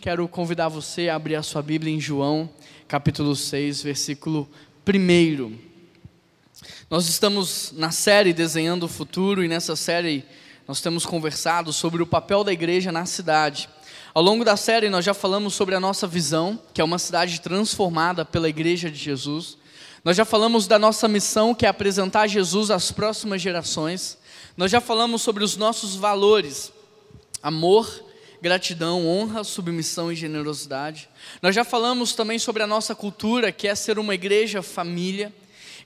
quero convidar você a abrir a sua Bíblia em João, capítulo 6, versículo 1. Nós estamos na série Desenhando o Futuro e nessa série nós temos conversado sobre o papel da igreja na cidade. Ao longo da série nós já falamos sobre a nossa visão, que é uma cidade transformada pela igreja de Jesus. Nós já falamos da nossa missão, que é apresentar Jesus às próximas gerações. Nós já falamos sobre os nossos valores: amor, gratidão, honra, submissão e generosidade. Nós já falamos também sobre a nossa cultura, que é ser uma igreja família.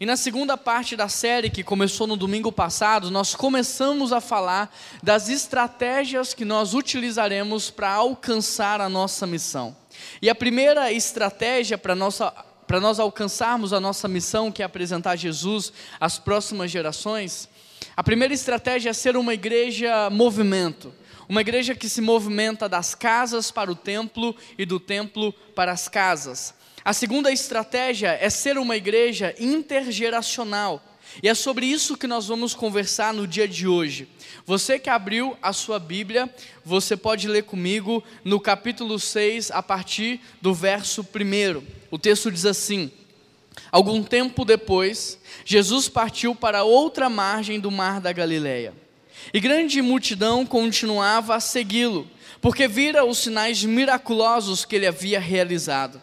E na segunda parte da série, que começou no domingo passado, nós começamos a falar das estratégias que nós utilizaremos para alcançar a nossa missão. E a primeira estratégia para nossa para nós alcançarmos a nossa missão, que é apresentar Jesus às próximas gerações, a primeira estratégia é ser uma igreja movimento. Uma igreja que se movimenta das casas para o templo e do templo para as casas. A segunda estratégia é ser uma igreja intergeracional. E é sobre isso que nós vamos conversar no dia de hoje. Você que abriu a sua Bíblia, você pode ler comigo no capítulo 6, a partir do verso 1. O texto diz assim: Algum tempo depois, Jesus partiu para outra margem do mar da Galileia. E grande multidão continuava a segui-lo, porque vira os sinais miraculosos que ele havia realizado.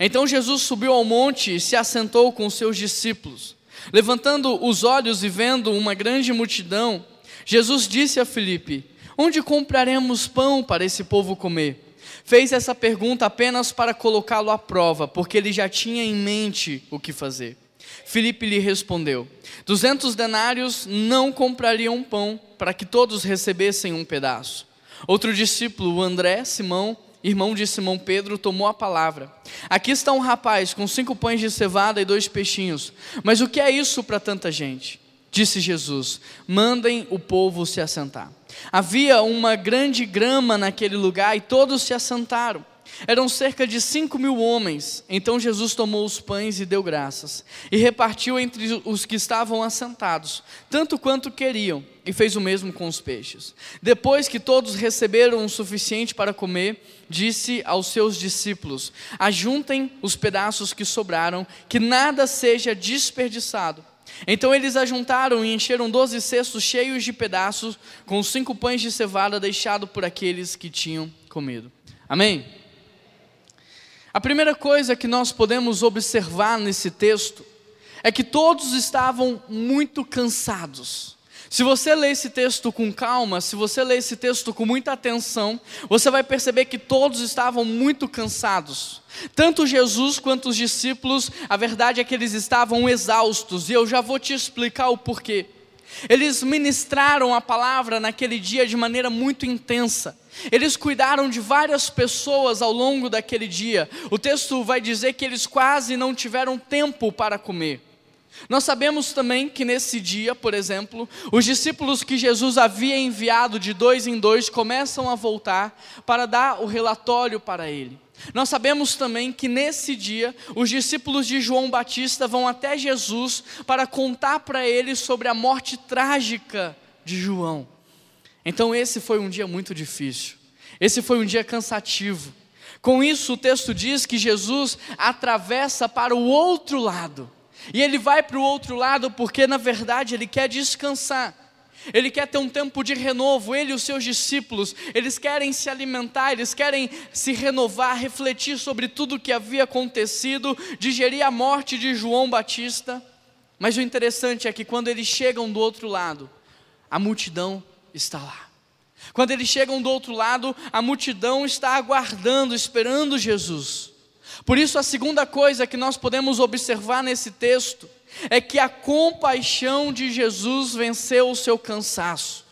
Então Jesus subiu ao monte e se assentou com seus discípulos. Levantando os olhos e vendo uma grande multidão, Jesus disse a Filipe: Onde compraremos pão para esse povo comer? Fez essa pergunta apenas para colocá-lo à prova, porque ele já tinha em mente o que fazer. Filipe lhe respondeu: Duzentos denários não comprariam pão para que todos recebessem um pedaço. Outro discípulo, André, Simão, irmão de Simão Pedro, tomou a palavra. Aqui está um rapaz com cinco pães de cevada e dois peixinhos. Mas o que é isso para tanta gente? Disse Jesus: Mandem o povo se assentar. Havia uma grande grama naquele lugar e todos se assentaram. Eram cerca de cinco mil homens. Então Jesus tomou os pães e deu graças, e repartiu entre os que estavam assentados, tanto quanto queriam, e fez o mesmo com os peixes. Depois que todos receberam o suficiente para comer, disse aos seus discípulos: Ajuntem os pedaços que sobraram, que nada seja desperdiçado. Então eles ajuntaram e encheram doze cestos cheios de pedaços, com cinco pães de cevada deixado por aqueles que tinham comido. Amém? A primeira coisa que nós podemos observar nesse texto é que todos estavam muito cansados. Se você ler esse texto com calma, se você ler esse texto com muita atenção, você vai perceber que todos estavam muito cansados. Tanto Jesus quanto os discípulos, a verdade é que eles estavam exaustos, e eu já vou te explicar o porquê. Eles ministraram a palavra naquele dia de maneira muito intensa. Eles cuidaram de várias pessoas ao longo daquele dia. O texto vai dizer que eles quase não tiveram tempo para comer. Nós sabemos também que nesse dia, por exemplo, os discípulos que Jesus havia enviado de dois em dois começam a voltar para dar o relatório para ele. Nós sabemos também que nesse dia os discípulos de João Batista vão até Jesus para contar para ele sobre a morte trágica de João. Então esse foi um dia muito difícil. Esse foi um dia cansativo. Com isso, o texto diz que Jesus atravessa para o outro lado. E ele vai para o outro lado porque, na verdade, ele quer descansar. Ele quer ter um tempo de renovo, ele e os seus discípulos, eles querem se alimentar, eles querem se renovar, refletir sobre tudo o que havia acontecido, digerir a morte de João Batista. Mas o interessante é que quando eles chegam do outro lado, a multidão está lá. Quando eles chegam do outro lado, a multidão está aguardando, esperando Jesus. Por isso, a segunda coisa que nós podemos observar nesse texto é que a compaixão de Jesus venceu o seu cansaço.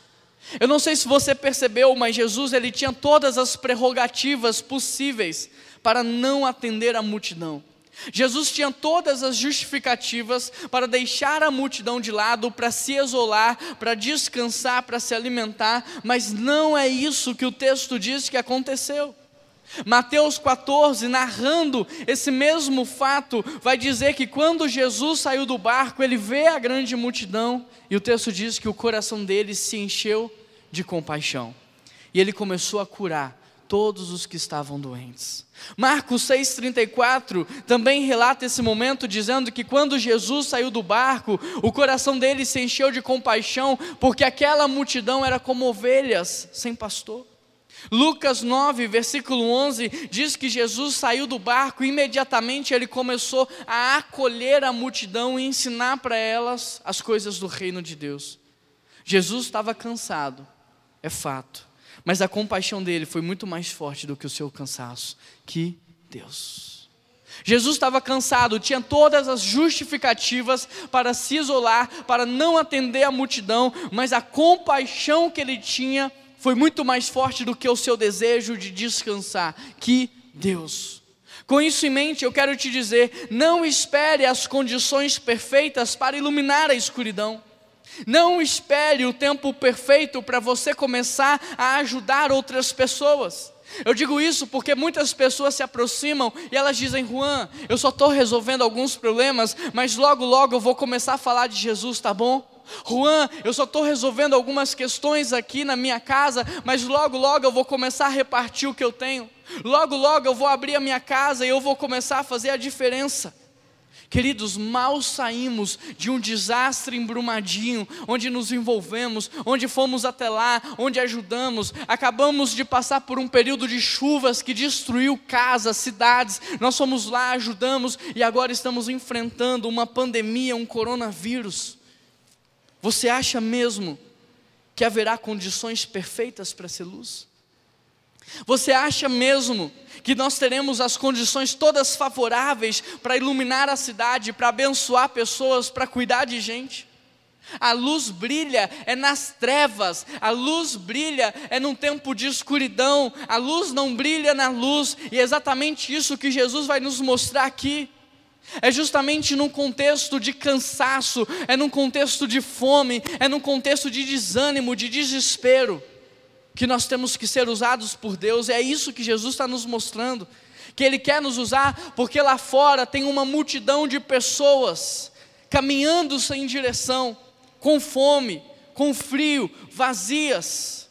Eu não sei se você percebeu, mas Jesus ele tinha todas as prerrogativas possíveis para não atender a multidão. Jesus tinha todas as justificativas para deixar a multidão de lado, para se isolar, para descansar, para se alimentar, mas não é isso que o texto diz que aconteceu. Mateus 14, narrando esse mesmo fato, vai dizer que quando Jesus saiu do barco, ele vê a grande multidão, e o texto diz que o coração dele se encheu de compaixão, e ele começou a curar todos os que estavam doentes. Marcos 6,34 também relata esse momento, dizendo que quando Jesus saiu do barco, o coração dele se encheu de compaixão, porque aquela multidão era como ovelhas sem pastor. Lucas 9, versículo 11, diz que Jesus saiu do barco e imediatamente ele começou a acolher a multidão e ensinar para elas as coisas do reino de Deus. Jesus estava cansado, é fato, mas a compaixão dele foi muito mais forte do que o seu cansaço. Que Deus. Jesus estava cansado, tinha todas as justificativas para se isolar, para não atender a multidão, mas a compaixão que ele tinha foi muito mais forte do que o seu desejo de descansar. Que Deus. Com isso em mente, eu quero te dizer: não espere as condições perfeitas para iluminar a escuridão. Não espere o tempo perfeito para você começar a ajudar outras pessoas. Eu digo isso porque muitas pessoas se aproximam e elas dizem: Juan, eu só estou resolvendo alguns problemas, mas logo, logo eu vou começar a falar de Jesus, tá bom? Juan, eu só estou resolvendo algumas questões aqui na minha casa, mas logo, logo eu vou começar a repartir o que eu tenho. Logo, logo eu vou abrir a minha casa e eu vou começar a fazer a diferença. Queridos, mal saímos de um desastre embrumadinho, onde nos envolvemos, onde fomos até lá, onde ajudamos, acabamos de passar por um período de chuvas que destruiu casas, cidades, nós fomos lá, ajudamos e agora estamos enfrentando uma pandemia, um coronavírus. Você acha mesmo que haverá condições perfeitas para ser luz? Você acha mesmo que nós teremos as condições todas favoráveis para iluminar a cidade, para abençoar pessoas, para cuidar de gente? A luz brilha é nas trevas, a luz brilha é num tempo de escuridão, a luz não brilha na luz, e é exatamente isso que Jesus vai nos mostrar aqui. É justamente num contexto de cansaço, é num contexto de fome, é num contexto de desânimo, de desespero, que nós temos que ser usados por Deus. É isso que Jesus está nos mostrando, que Ele quer nos usar, porque lá fora tem uma multidão de pessoas caminhando sem direção, com fome, com frio, vazias.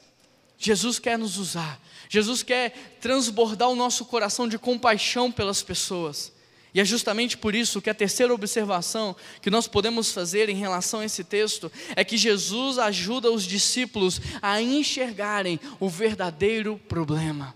Jesus quer nos usar, Jesus quer transbordar o nosso coração de compaixão pelas pessoas. E é justamente por isso que a terceira observação que nós podemos fazer em relação a esse texto é que Jesus ajuda os discípulos a enxergarem o verdadeiro problema.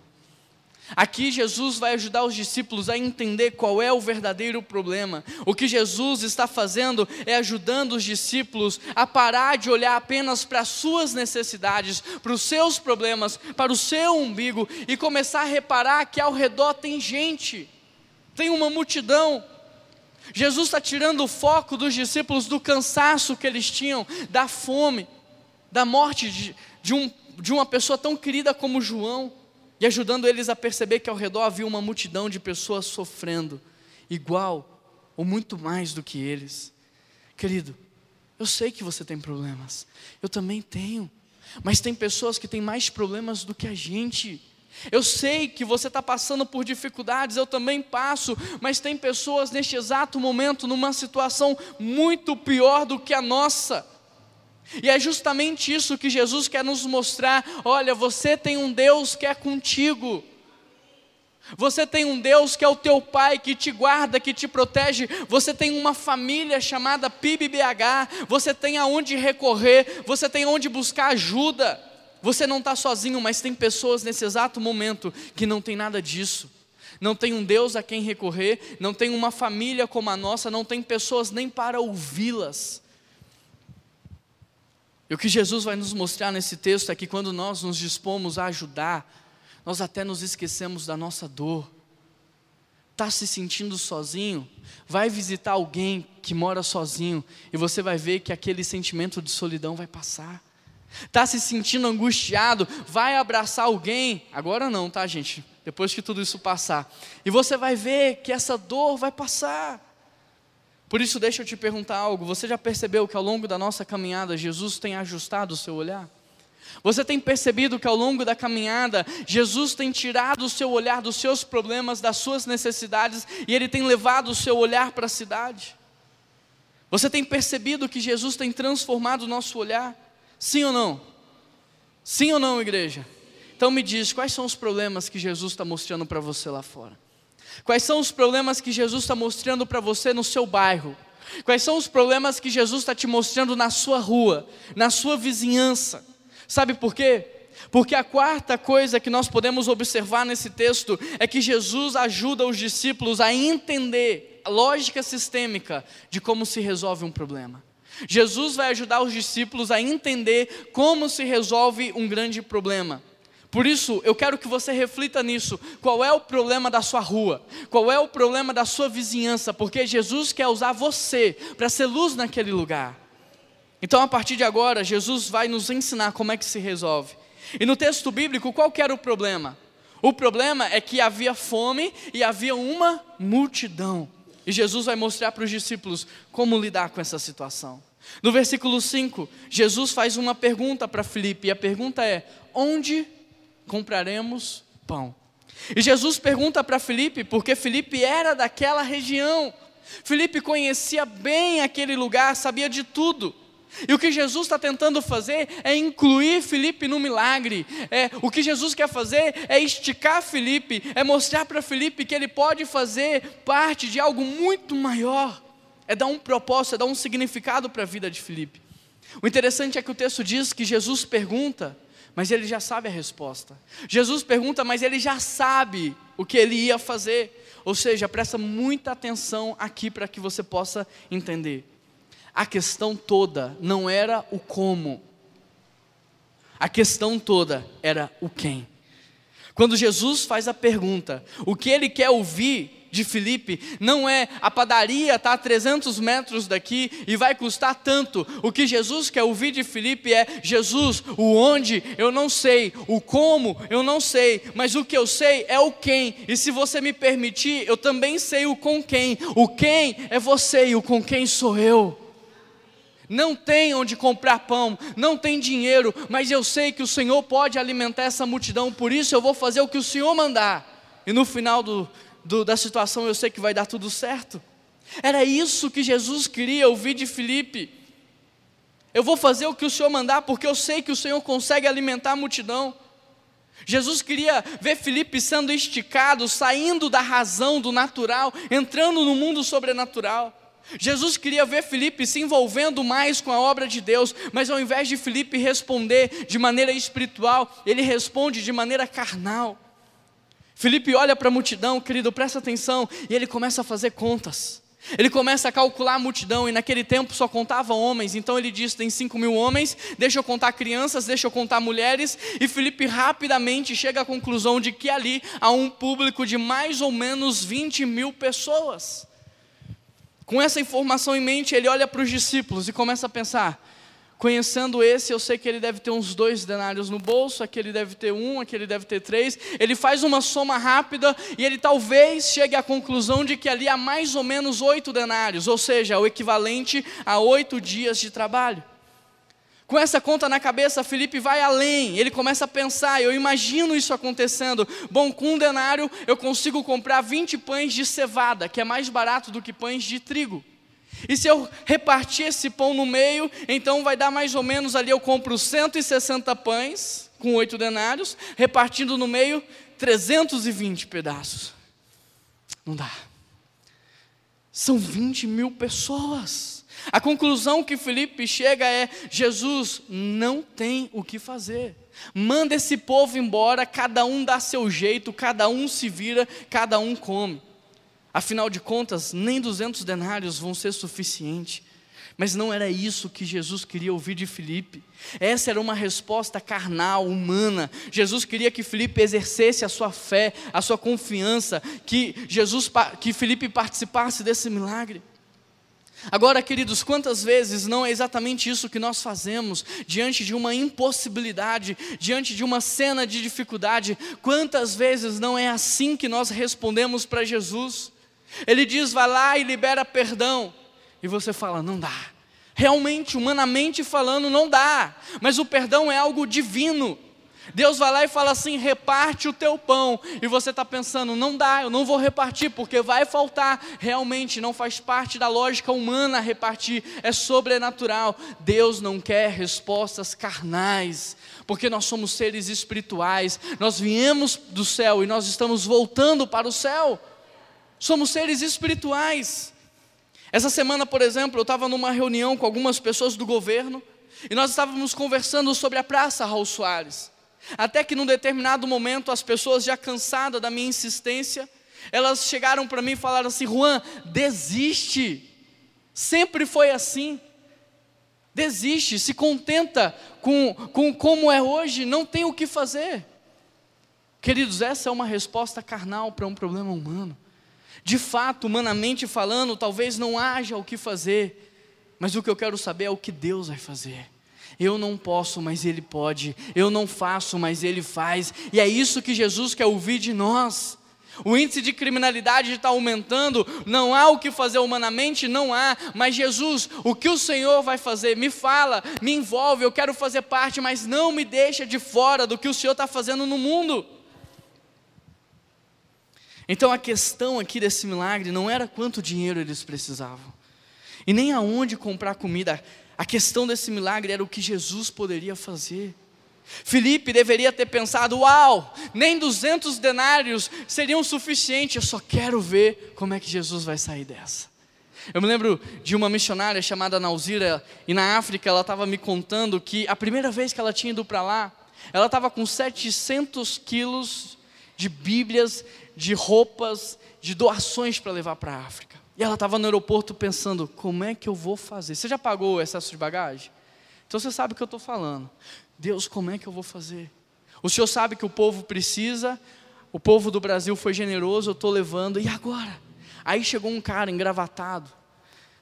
Aqui Jesus vai ajudar os discípulos a entender qual é o verdadeiro problema. O que Jesus está fazendo é ajudando os discípulos a parar de olhar apenas para as suas necessidades, para os seus problemas, para o seu umbigo e começar a reparar que ao redor tem gente tem uma multidão. Jesus está tirando o foco dos discípulos do cansaço que eles tinham, da fome, da morte de, de, um, de uma pessoa tão querida como João, e ajudando eles a perceber que ao redor havia uma multidão de pessoas sofrendo, igual ou muito mais do que eles. Querido, eu sei que você tem problemas, eu também tenho, mas tem pessoas que têm mais problemas do que a gente. Eu sei que você está passando por dificuldades, eu também passo, mas tem pessoas neste exato momento numa situação muito pior do que a nossa. E é justamente isso que Jesus quer nos mostrar: olha, você tem um Deus que é contigo. Você tem um Deus que é o teu pai, que te guarda, que te protege. Você tem uma família chamada PIBBH. Você tem aonde recorrer. Você tem onde buscar ajuda. Você não está sozinho, mas tem pessoas nesse exato momento que não tem nada disso. Não tem um Deus a quem recorrer, não tem uma família como a nossa, não tem pessoas nem para ouvi-las. E o que Jesus vai nos mostrar nesse texto é que quando nós nos dispomos a ajudar, nós até nos esquecemos da nossa dor. Está se sentindo sozinho? Vai visitar alguém que mora sozinho e você vai ver que aquele sentimento de solidão vai passar está se sentindo angustiado, vai abraçar alguém, agora não, tá, gente? Depois que tudo isso passar, e você vai ver que essa dor vai passar. Por isso, deixa eu te perguntar algo: você já percebeu que ao longo da nossa caminhada, Jesus tem ajustado o seu olhar? Você tem percebido que ao longo da caminhada, Jesus tem tirado o seu olhar dos seus problemas, das suas necessidades, e Ele tem levado o seu olhar para a cidade? Você tem percebido que Jesus tem transformado o nosso olhar? Sim ou não? Sim ou não, igreja? Então me diz, quais são os problemas que Jesus está mostrando para você lá fora? Quais são os problemas que Jesus está mostrando para você no seu bairro? Quais são os problemas que Jesus está te mostrando na sua rua, na sua vizinhança? Sabe por quê? Porque a quarta coisa que nós podemos observar nesse texto é que Jesus ajuda os discípulos a entender a lógica sistêmica de como se resolve um problema. Jesus vai ajudar os discípulos a entender como se resolve um grande problema. Por isso, eu quero que você reflita nisso. Qual é o problema da sua rua? Qual é o problema da sua vizinhança? Porque Jesus quer usar você para ser luz naquele lugar. Então, a partir de agora, Jesus vai nos ensinar como é que se resolve. E no texto bíblico, qual era o problema? O problema é que havia fome e havia uma multidão. E Jesus vai mostrar para os discípulos como lidar com essa situação. No versículo 5, Jesus faz uma pergunta para Filipe, e a pergunta é: onde compraremos pão. E Jesus pergunta para Felipe, porque Felipe era daquela região. Felipe conhecia bem aquele lugar, sabia de tudo. E o que Jesus está tentando fazer é incluir Felipe no milagre. É, o que Jesus quer fazer é esticar Felipe, é mostrar para Felipe que ele pode fazer parte de algo muito maior. É dar um propósito, é dar um significado para a vida de Felipe. O interessante é que o texto diz que Jesus pergunta mas ele já sabe a resposta. Jesus pergunta, mas ele já sabe o que ele ia fazer. Ou seja, presta muita atenção aqui para que você possa entender. A questão toda não era o como, a questão toda era o quem. Quando Jesus faz a pergunta, o que ele quer ouvir de Filipe não é a padaria está a 300 metros daqui e vai custar tanto. O que Jesus quer ouvir de Filipe é: Jesus, o onde eu não sei, o como eu não sei, mas o que eu sei é o quem. E se você me permitir, eu também sei o com quem. O quem é você e o com quem sou eu. Não tem onde comprar pão, não tem dinheiro, mas eu sei que o Senhor pode alimentar essa multidão, por isso eu vou fazer o que o Senhor mandar. E no final do, do, da situação, eu sei que vai dar tudo certo. Era isso que Jesus queria ouvir de Filipe. Eu vou fazer o que o Senhor mandar, porque eu sei que o Senhor consegue alimentar a multidão. Jesus queria ver Filipe sendo esticado, saindo da razão, do natural, entrando no mundo sobrenatural. Jesus queria ver Filipe se envolvendo mais com a obra de Deus, mas ao invés de Filipe responder de maneira espiritual, ele responde de maneira carnal. Felipe olha para a multidão, querido, presta atenção, e ele começa a fazer contas. Ele começa a calcular a multidão, e naquele tempo só contava homens, então ele diz: tem 5 mil homens, deixa eu contar crianças, deixa eu contar mulheres, e Felipe rapidamente chega à conclusão de que ali há um público de mais ou menos 20 mil pessoas. Com essa informação em mente, ele olha para os discípulos e começa a pensar: Conhecendo esse, eu sei que ele deve ter uns dois denários no bolso, aquele deve ter um, aquele deve ter três. Ele faz uma soma rápida e ele talvez chegue à conclusão de que ali há mais ou menos oito denários, ou seja, o equivalente a oito dias de trabalho. Com essa conta na cabeça, Felipe vai além, ele começa a pensar, eu imagino isso acontecendo. Bom, com um denário eu consigo comprar 20 pães de cevada, que é mais barato do que pães de trigo. E se eu repartir esse pão no meio, então vai dar mais ou menos ali, eu compro 160 pães, com oito denários, repartindo no meio 320 pedaços. Não dá. São 20 mil pessoas. A conclusão que Felipe chega é: Jesus não tem o que fazer. Manda esse povo embora, cada um dá seu jeito, cada um se vira, cada um come. Afinal de contas, nem 200 denários vão ser suficiente. Mas não era isso que Jesus queria ouvir de Filipe. Essa era uma resposta carnal, humana. Jesus queria que Filipe exercesse a sua fé, a sua confiança, que Jesus que Filipe participasse desse milagre. Agora, queridos, quantas vezes não é exatamente isso que nós fazemos diante de uma impossibilidade, diante de uma cena de dificuldade? Quantas vezes não é assim que nós respondemos para Jesus? Ele diz: vai lá e libera perdão. E você fala: não dá. Realmente, humanamente falando, não dá. Mas o perdão é algo divino. Deus vai lá e fala assim: reparte o teu pão. E você está pensando, não dá, eu não vou repartir, porque vai faltar. Realmente, não faz parte da lógica humana repartir, é sobrenatural. Deus não quer respostas carnais, porque nós somos seres espirituais. Nós viemos do céu e nós estamos voltando para o céu. Somos seres espirituais. Essa semana, por exemplo, eu estava numa reunião com algumas pessoas do governo e nós estávamos conversando sobre a Praça Raul Soares. Até que num determinado momento, as pessoas já cansadas da minha insistência, elas chegaram para mim e falaram assim: Juan, desiste. Sempre foi assim. Desiste, se contenta com, com como é hoje, não tem o que fazer. Queridos, essa é uma resposta carnal para um problema humano. De fato, humanamente falando, talvez não haja o que fazer, mas o que eu quero saber é o que Deus vai fazer. Eu não posso, mas Ele pode. Eu não faço, mas Ele faz. E é isso que Jesus quer ouvir de nós. O índice de criminalidade está aumentando, não há o que fazer humanamente, não há, mas Jesus, o que o Senhor vai fazer? Me fala, me envolve, eu quero fazer parte, mas não me deixa de fora do que o Senhor está fazendo no mundo. Então a questão aqui desse milagre não era quanto dinheiro eles precisavam, e nem aonde comprar comida, a questão desse milagre era o que Jesus poderia fazer. Felipe deveria ter pensado: uau, nem 200 denários seriam suficientes, eu só quero ver como é que Jesus vai sair dessa. Eu me lembro de uma missionária chamada Nauzira, e na África ela estava me contando que a primeira vez que ela tinha ido para lá, ela estava com 700 quilos de Bíblias, de roupas, de doações para levar para a África. E ela estava no aeroporto pensando: como é que eu vou fazer? Você já pagou o excesso de bagagem? Então você sabe o que eu estou falando. Deus, como é que eu vou fazer? O Senhor sabe que o povo precisa, o povo do Brasil foi generoso, eu estou levando, e agora? Aí chegou um cara engravatado,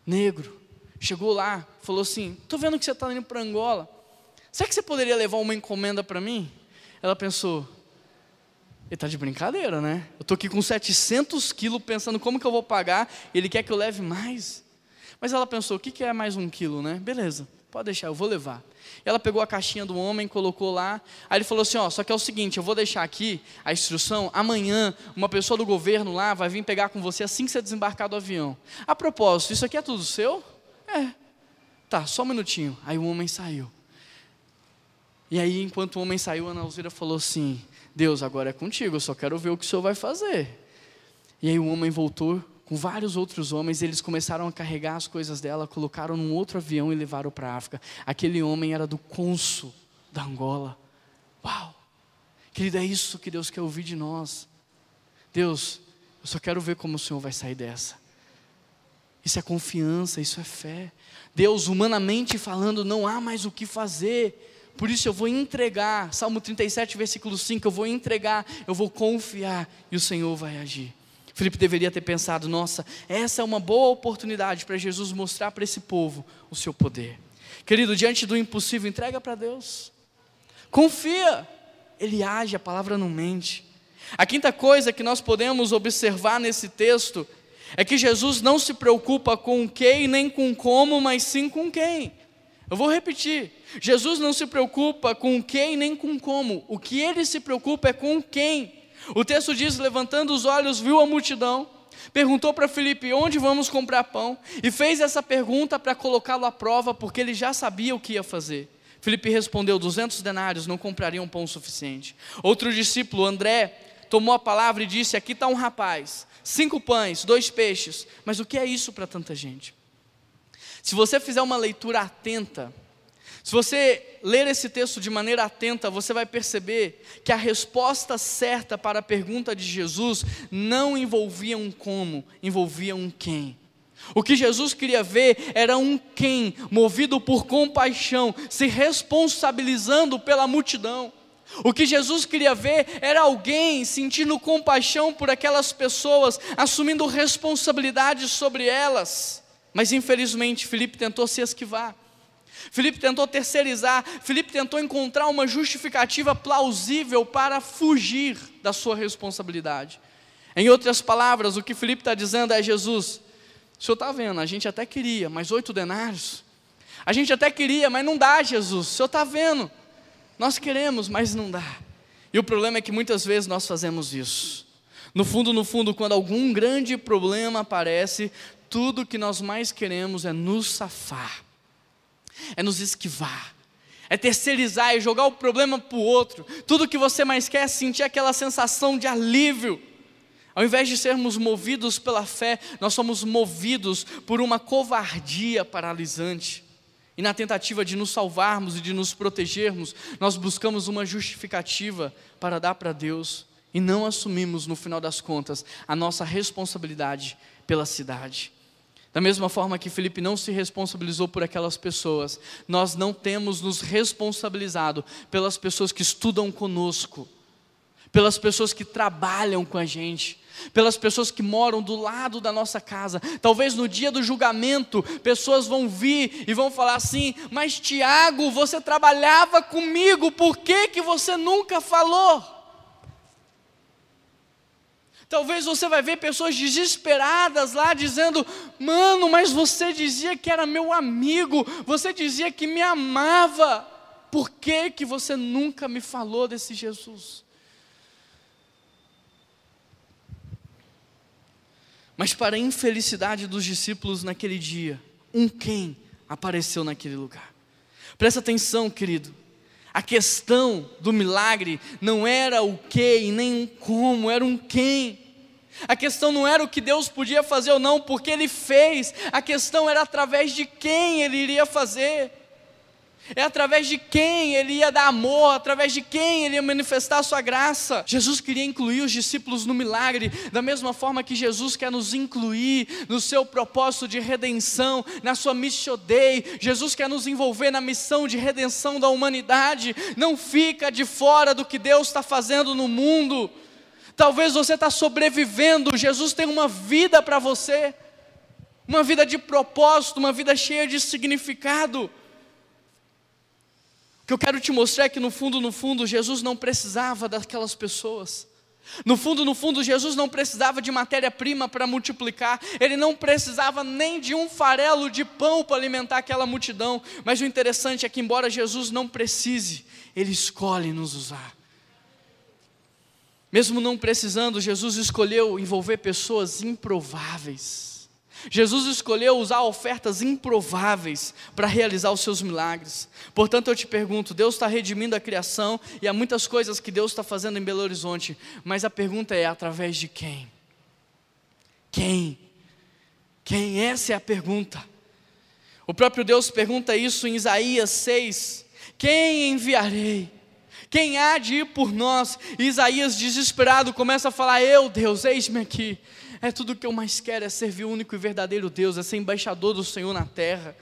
negro, chegou lá, falou assim: estou vendo que você está indo para Angola, será que você poderia levar uma encomenda para mim? Ela pensou: ele está de brincadeira, né? Eu estou aqui com 700 quilos pensando como que eu vou pagar, ele quer que eu leve mais. Mas ela pensou, o que, que é mais um quilo, né? Beleza, pode deixar, eu vou levar. Ela pegou a caixinha do homem, colocou lá. Aí ele falou assim: ó, só que é o seguinte, eu vou deixar aqui a instrução. Amanhã, uma pessoa do governo lá vai vir pegar com você assim que você desembarcar do avião. A propósito, isso aqui é tudo seu? É. Tá, só um minutinho. Aí o homem saiu. E aí, enquanto o homem saiu, a Ana Alzira falou assim: Deus, agora é contigo, eu só quero ver o que o Senhor vai fazer. E aí o homem voltou com vários outros homens, eles começaram a carregar as coisas dela, colocaram num outro avião e levaram para a África. Aquele homem era do cônsul da Angola. Uau! Querido, é isso que Deus quer ouvir de nós. Deus, eu só quero ver como o Senhor vai sair dessa. Isso é confiança, isso é fé. Deus, humanamente falando, não há mais o que fazer. Por isso eu vou entregar, Salmo 37, versículo 5, eu vou entregar, eu vou confiar e o Senhor vai agir. Felipe deveria ter pensado: nossa, essa é uma boa oportunidade para Jesus mostrar para esse povo o seu poder. Querido, diante do impossível, entrega para Deus. Confia, Ele age, a palavra não mente. A quinta coisa que nós podemos observar nesse texto é que Jesus não se preocupa com o que nem com como, mas sim com quem. Eu vou repetir. Jesus não se preocupa com quem nem com como. O que ele se preocupa é com quem. O texto diz: levantando os olhos, viu a multidão, perguntou para Felipe onde vamos comprar pão, e fez essa pergunta para colocá-lo à prova, porque ele já sabia o que ia fazer. Felipe respondeu: 200 denários não comprariam pão suficiente. Outro discípulo, André, tomou a palavra e disse: Aqui está um rapaz, cinco pães, dois peixes, mas o que é isso para tanta gente? Se você fizer uma leitura atenta, se você ler esse texto de maneira atenta, você vai perceber que a resposta certa para a pergunta de Jesus não envolvia um como, envolvia um quem. O que Jesus queria ver era um quem, movido por compaixão, se responsabilizando pela multidão. O que Jesus queria ver era alguém sentindo compaixão por aquelas pessoas, assumindo responsabilidade sobre elas. Mas infelizmente Felipe tentou se esquivar. Felipe tentou terceirizar, Felipe tentou encontrar uma justificativa plausível para fugir da sua responsabilidade. Em outras palavras, o que Felipe está dizendo é: Jesus, o senhor está vendo, a gente até queria, mas oito denários. A gente até queria, mas não dá, Jesus, o senhor está vendo. Nós queremos, mas não dá. E o problema é que muitas vezes nós fazemos isso. No fundo, no fundo, quando algum grande problema aparece, tudo que nós mais queremos é nos safar, é nos esquivar, é terceirizar, é jogar o problema para o outro. Tudo que você mais quer é sentir aquela sensação de alívio. Ao invés de sermos movidos pela fé, nós somos movidos por uma covardia paralisante. E na tentativa de nos salvarmos e de nos protegermos, nós buscamos uma justificativa para dar para Deus e não assumimos, no final das contas, a nossa responsabilidade pela cidade. Da mesma forma que Felipe não se responsabilizou por aquelas pessoas, nós não temos nos responsabilizado pelas pessoas que estudam conosco, pelas pessoas que trabalham com a gente, pelas pessoas que moram do lado da nossa casa. Talvez no dia do julgamento, pessoas vão vir e vão falar assim: Mas Tiago, você trabalhava comigo, por que, que você nunca falou? Talvez você vai ver pessoas desesperadas lá dizendo: "Mano, mas você dizia que era meu amigo, você dizia que me amava. Por que que você nunca me falou desse Jesus?" Mas para a infelicidade dos discípulos naquele dia, um quem apareceu naquele lugar. Presta atenção, querido. A questão do milagre não era o que e nem um como, era um quem. A questão não era o que Deus podia fazer ou não, porque Ele fez, a questão era através de quem Ele iria fazer. É através de quem ele ia dar amor, através de quem ele ia manifestar a sua graça. Jesus queria incluir os discípulos no milagre, da mesma forma que Jesus quer nos incluir no seu propósito de redenção, na sua mission day. Jesus quer nos envolver na missão de redenção da humanidade. Não fica de fora do que Deus está fazendo no mundo. Talvez você está sobrevivendo, Jesus tem uma vida para você, uma vida de propósito, uma vida cheia de significado. Que eu quero te mostrar é que no fundo, no fundo, Jesus não precisava daquelas pessoas. No fundo, no fundo, Jesus não precisava de matéria-prima para multiplicar, ele não precisava nem de um farelo de pão para alimentar aquela multidão. Mas o interessante é que, embora Jesus não precise, ele escolhe nos usar. Mesmo não precisando, Jesus escolheu envolver pessoas improváveis. Jesus escolheu usar ofertas improváveis para realizar os seus milagres. Portanto, eu te pergunto: Deus está redimindo a criação e há muitas coisas que Deus está fazendo em Belo Horizonte, mas a pergunta é: através de quem? Quem? Quem? Essa é a pergunta. O próprio Deus pergunta isso em Isaías 6: Quem enviarei? Quem há de ir por nós? E Isaías, desesperado, começa a falar: Eu, Deus, eis-me aqui. É tudo o que eu mais quero, é servir o único e verdadeiro Deus, é ser embaixador do Senhor na terra.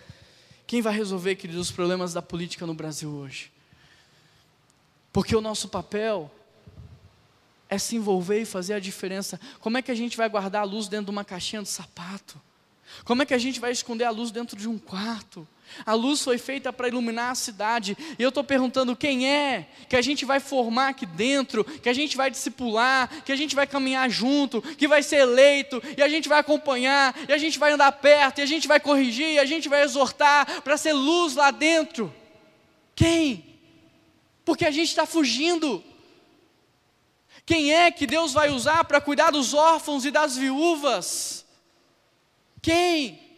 Quem vai resolver, queridos, os problemas da política no Brasil hoje? Porque o nosso papel é se envolver e fazer a diferença. Como é que a gente vai guardar a luz dentro de uma caixinha de sapato? Como é que a gente vai esconder a luz dentro de um quarto? A luz foi feita para iluminar a cidade. E eu estou perguntando quem é que a gente vai formar aqui dentro, que a gente vai discipular, que a gente vai caminhar junto, que vai ser eleito, e a gente vai acompanhar, e a gente vai andar perto, e a gente vai corrigir, e a gente vai exortar para ser luz lá dentro. Quem? Porque a gente está fugindo. Quem é que Deus vai usar para cuidar dos órfãos e das viúvas? Quem?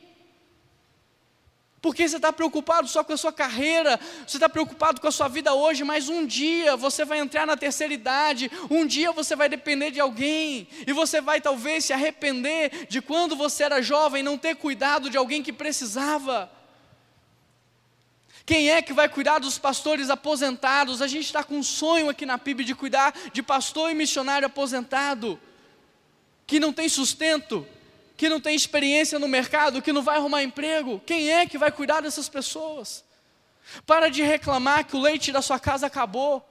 Porque você está preocupado só com a sua carreira, você está preocupado com a sua vida hoje, mas um dia você vai entrar na terceira idade, um dia você vai depender de alguém, e você vai talvez se arrepender de quando você era jovem não ter cuidado de alguém que precisava. Quem é que vai cuidar dos pastores aposentados? A gente está com um sonho aqui na PIB de cuidar de pastor e missionário aposentado, que não tem sustento, que não tem experiência no mercado, que não vai arrumar emprego, quem é que vai cuidar dessas pessoas? Para de reclamar que o leite da sua casa acabou.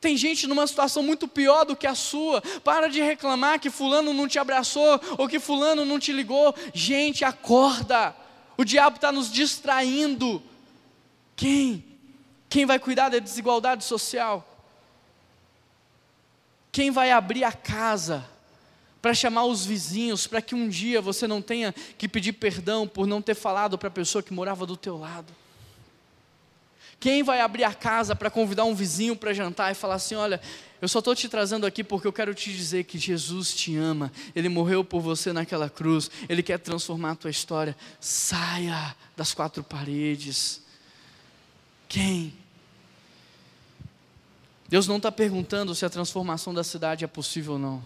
Tem gente numa situação muito pior do que a sua. Para de reclamar que fulano não te abraçou ou que fulano não te ligou. Gente, acorda. O diabo está nos distraindo. Quem? Quem vai cuidar da desigualdade social? Quem vai abrir a casa para chamar os vizinhos, para que um dia você não tenha que pedir perdão por não ter falado para a pessoa que morava do teu lado. Quem vai abrir a casa para convidar um vizinho para jantar e falar assim: olha, eu só estou te trazendo aqui porque eu quero te dizer que Jesus te ama, Ele morreu por você naquela cruz, Ele quer transformar a tua história. Saia das quatro paredes. Quem? Deus não está perguntando se a transformação da cidade é possível ou não.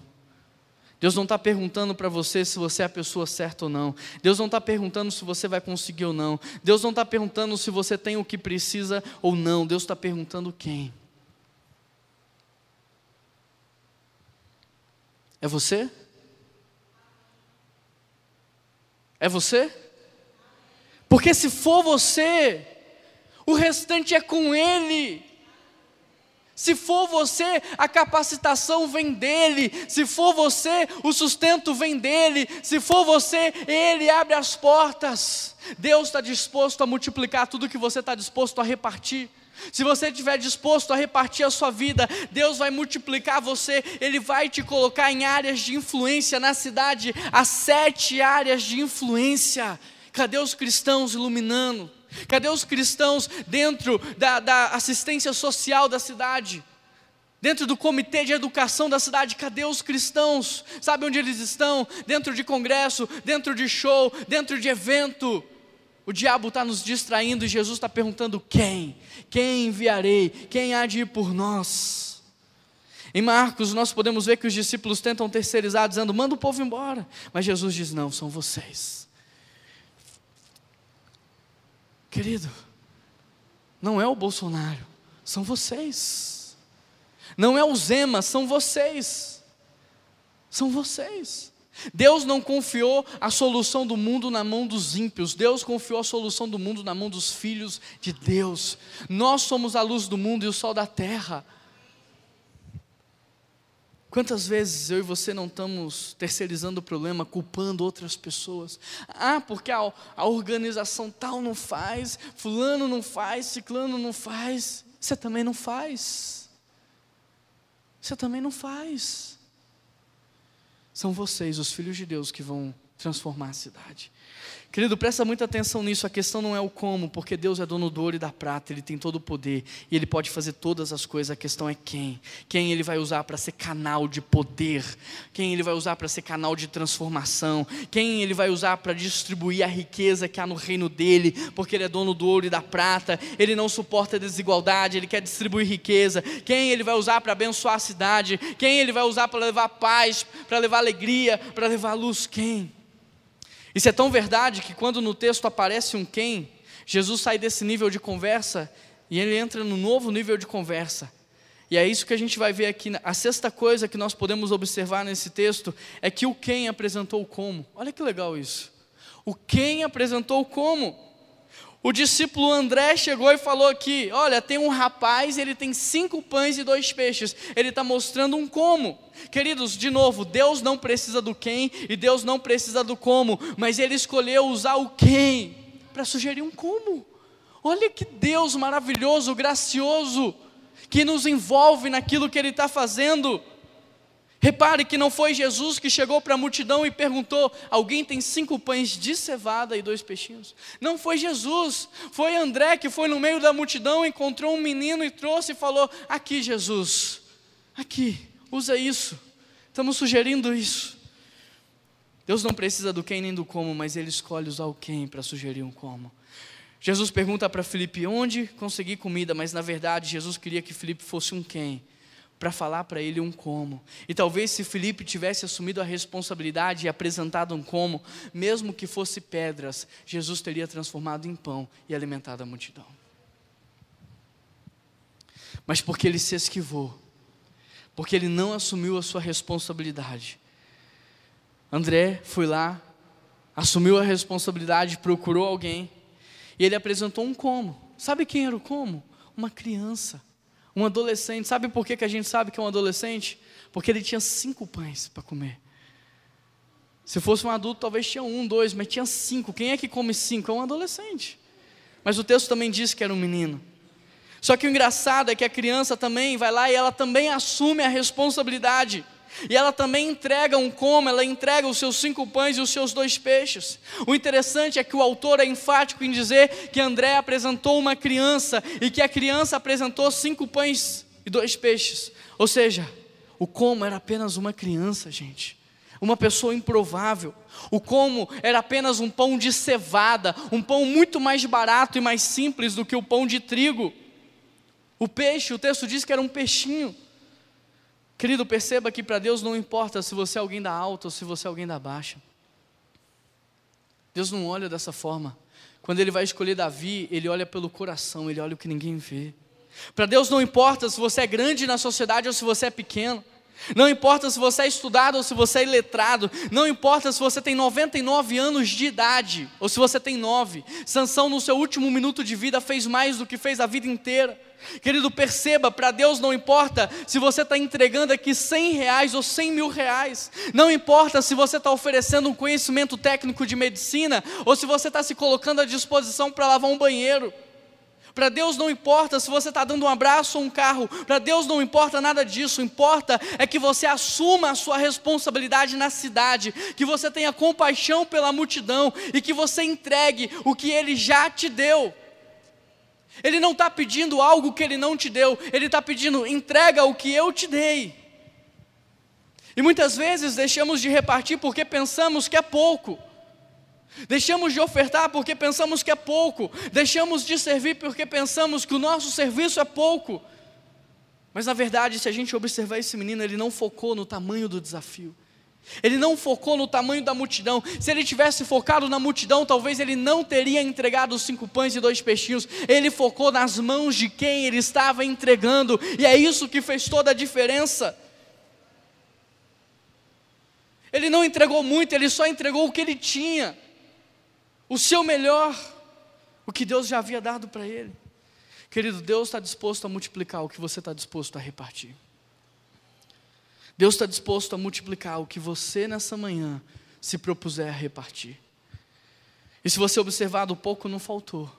Deus não está perguntando para você se você é a pessoa certa ou não. Deus não está perguntando se você vai conseguir ou não. Deus não está perguntando se você tem o que precisa ou não. Deus está perguntando quem. É você? É você? Porque se for você, o restante é com Ele. Se for você, a capacitação vem dele. Se for você, o sustento vem dele. Se for você, ele abre as portas. Deus está disposto a multiplicar tudo que você está disposto a repartir. Se você estiver disposto a repartir a sua vida, Deus vai multiplicar você, Ele vai te colocar em áreas de influência na cidade, as sete áreas de influência. Cadê os cristãos iluminando? Cadê os cristãos dentro da, da assistência social da cidade? Dentro do comitê de educação da cidade, cadê os cristãos? Sabe onde eles estão? Dentro de congresso, dentro de show, dentro de evento. O diabo está nos distraindo e Jesus está perguntando: quem? Quem enviarei? Quem há de ir por nós? Em Marcos, nós podemos ver que os discípulos tentam terceirizar, dizendo: manda o povo embora. Mas Jesus diz: não, são vocês. Querido, não é o Bolsonaro, são vocês. Não é o Zema, são vocês. São vocês. Deus não confiou a solução do mundo na mão dos ímpios, Deus confiou a solução do mundo na mão dos filhos de Deus. Nós somos a luz do mundo e o sol da terra. Quantas vezes eu e você não estamos terceirizando o problema, culpando outras pessoas? Ah, porque a, a organização tal não faz, fulano não faz, ciclano não faz. Você também não faz. Você também não faz. São vocês, os filhos de Deus, que vão transformar a cidade. Querido, presta muita atenção nisso. A questão não é o como, porque Deus é dono do ouro e da prata, Ele tem todo o poder e Ele pode fazer todas as coisas. A questão é quem. Quem Ele vai usar para ser canal de poder, quem Ele vai usar para ser canal de transformação, quem Ele vai usar para distribuir a riqueza que há no reino dele, porque Ele é dono do ouro e da prata, Ele não suporta desigualdade, Ele quer distribuir riqueza. Quem Ele vai usar para abençoar a cidade, quem Ele vai usar para levar paz, para levar alegria, para levar luz, quem? Isso é tão verdade que quando no texto aparece um quem, Jesus sai desse nível de conversa e ele entra no novo nível de conversa. E é isso que a gente vai ver aqui. A sexta coisa que nós podemos observar nesse texto é que o quem apresentou o como. Olha que legal isso. O quem apresentou o como. O discípulo André chegou e falou aqui: Olha, tem um rapaz, ele tem cinco pães e dois peixes. Ele está mostrando um como. Queridos, de novo, Deus não precisa do quem e Deus não precisa do como, mas Ele escolheu usar o quem para sugerir um como. Olha que Deus maravilhoso, gracioso, que nos envolve naquilo que Ele está fazendo. Repare que não foi Jesus que chegou para a multidão e perguntou: Alguém tem cinco pães de cevada e dois peixinhos? Não foi Jesus, foi André que foi no meio da multidão, encontrou um menino e trouxe e falou: Aqui, Jesus, aqui, usa isso. Estamos sugerindo isso. Deus não precisa do quem nem do como, mas Ele escolhe usar o quem para sugerir um como. Jesus pergunta para Felipe onde conseguir comida, mas na verdade Jesus queria que Felipe fosse um quem para falar para ele um como. E talvez se Felipe tivesse assumido a responsabilidade e apresentado um como, mesmo que fosse pedras, Jesus teria transformado em pão e alimentado a multidão. Mas porque ele se esquivou, porque ele não assumiu a sua responsabilidade, André foi lá, assumiu a responsabilidade, procurou alguém, e ele apresentou um como. Sabe quem era o como? Uma criança. Um adolescente, sabe por que, que a gente sabe que é um adolescente? Porque ele tinha cinco pães para comer. Se fosse um adulto, talvez tinha um, dois, mas tinha cinco. Quem é que come cinco? É um adolescente. Mas o texto também diz que era um menino. Só que o engraçado é que a criança também vai lá e ela também assume a responsabilidade. E ela também entrega um como, ela entrega os seus cinco pães e os seus dois peixes. O interessante é que o autor é enfático em dizer que André apresentou uma criança e que a criança apresentou cinco pães e dois peixes. Ou seja, o como era apenas uma criança, gente. Uma pessoa improvável. O como era apenas um pão de cevada, um pão muito mais barato e mais simples do que o pão de trigo. O peixe, o texto diz que era um peixinho. Querido, perceba que para Deus não importa se você é alguém da alta ou se você é alguém da baixa. Deus não olha dessa forma. Quando Ele vai escolher Davi, Ele olha pelo coração, Ele olha o que ninguém vê. Para Deus não importa se você é grande na sociedade ou se você é pequeno. Não importa se você é estudado ou se você é iletrado. Não importa se você tem 99 anos de idade ou se você tem 9. Sansão, no seu último minuto de vida, fez mais do que fez a vida inteira. Querido, perceba, para Deus não importa se você está entregando aqui 100 reais ou 100 mil reais, não importa se você está oferecendo um conhecimento técnico de medicina ou se você está se colocando à disposição para lavar um banheiro. Para Deus não importa se você está dando um abraço ou um carro, para Deus não importa nada disso, importa é que você assuma a sua responsabilidade na cidade, que você tenha compaixão pela multidão e que você entregue o que Ele já te deu. Ele não está pedindo algo que Ele não te deu, Ele está pedindo, entrega o que eu te dei. E muitas vezes deixamos de repartir porque pensamos que é pouco. Deixamos de ofertar porque pensamos que é pouco. Deixamos de servir porque pensamos que o nosso serviço é pouco. Mas na verdade, se a gente observar esse menino, ele não focou no tamanho do desafio. Ele não focou no tamanho da multidão. Se ele tivesse focado na multidão, talvez ele não teria entregado os cinco pães e dois peixinhos. Ele focou nas mãos de quem ele estava entregando, e é isso que fez toda a diferença. Ele não entregou muito, ele só entregou o que ele tinha, o seu melhor, o que Deus já havia dado para ele. Querido, Deus está disposto a multiplicar o que você está disposto a repartir. Deus está disposto a multiplicar o que você nessa manhã se propuser a repartir. E se você observar, do pouco não faltou,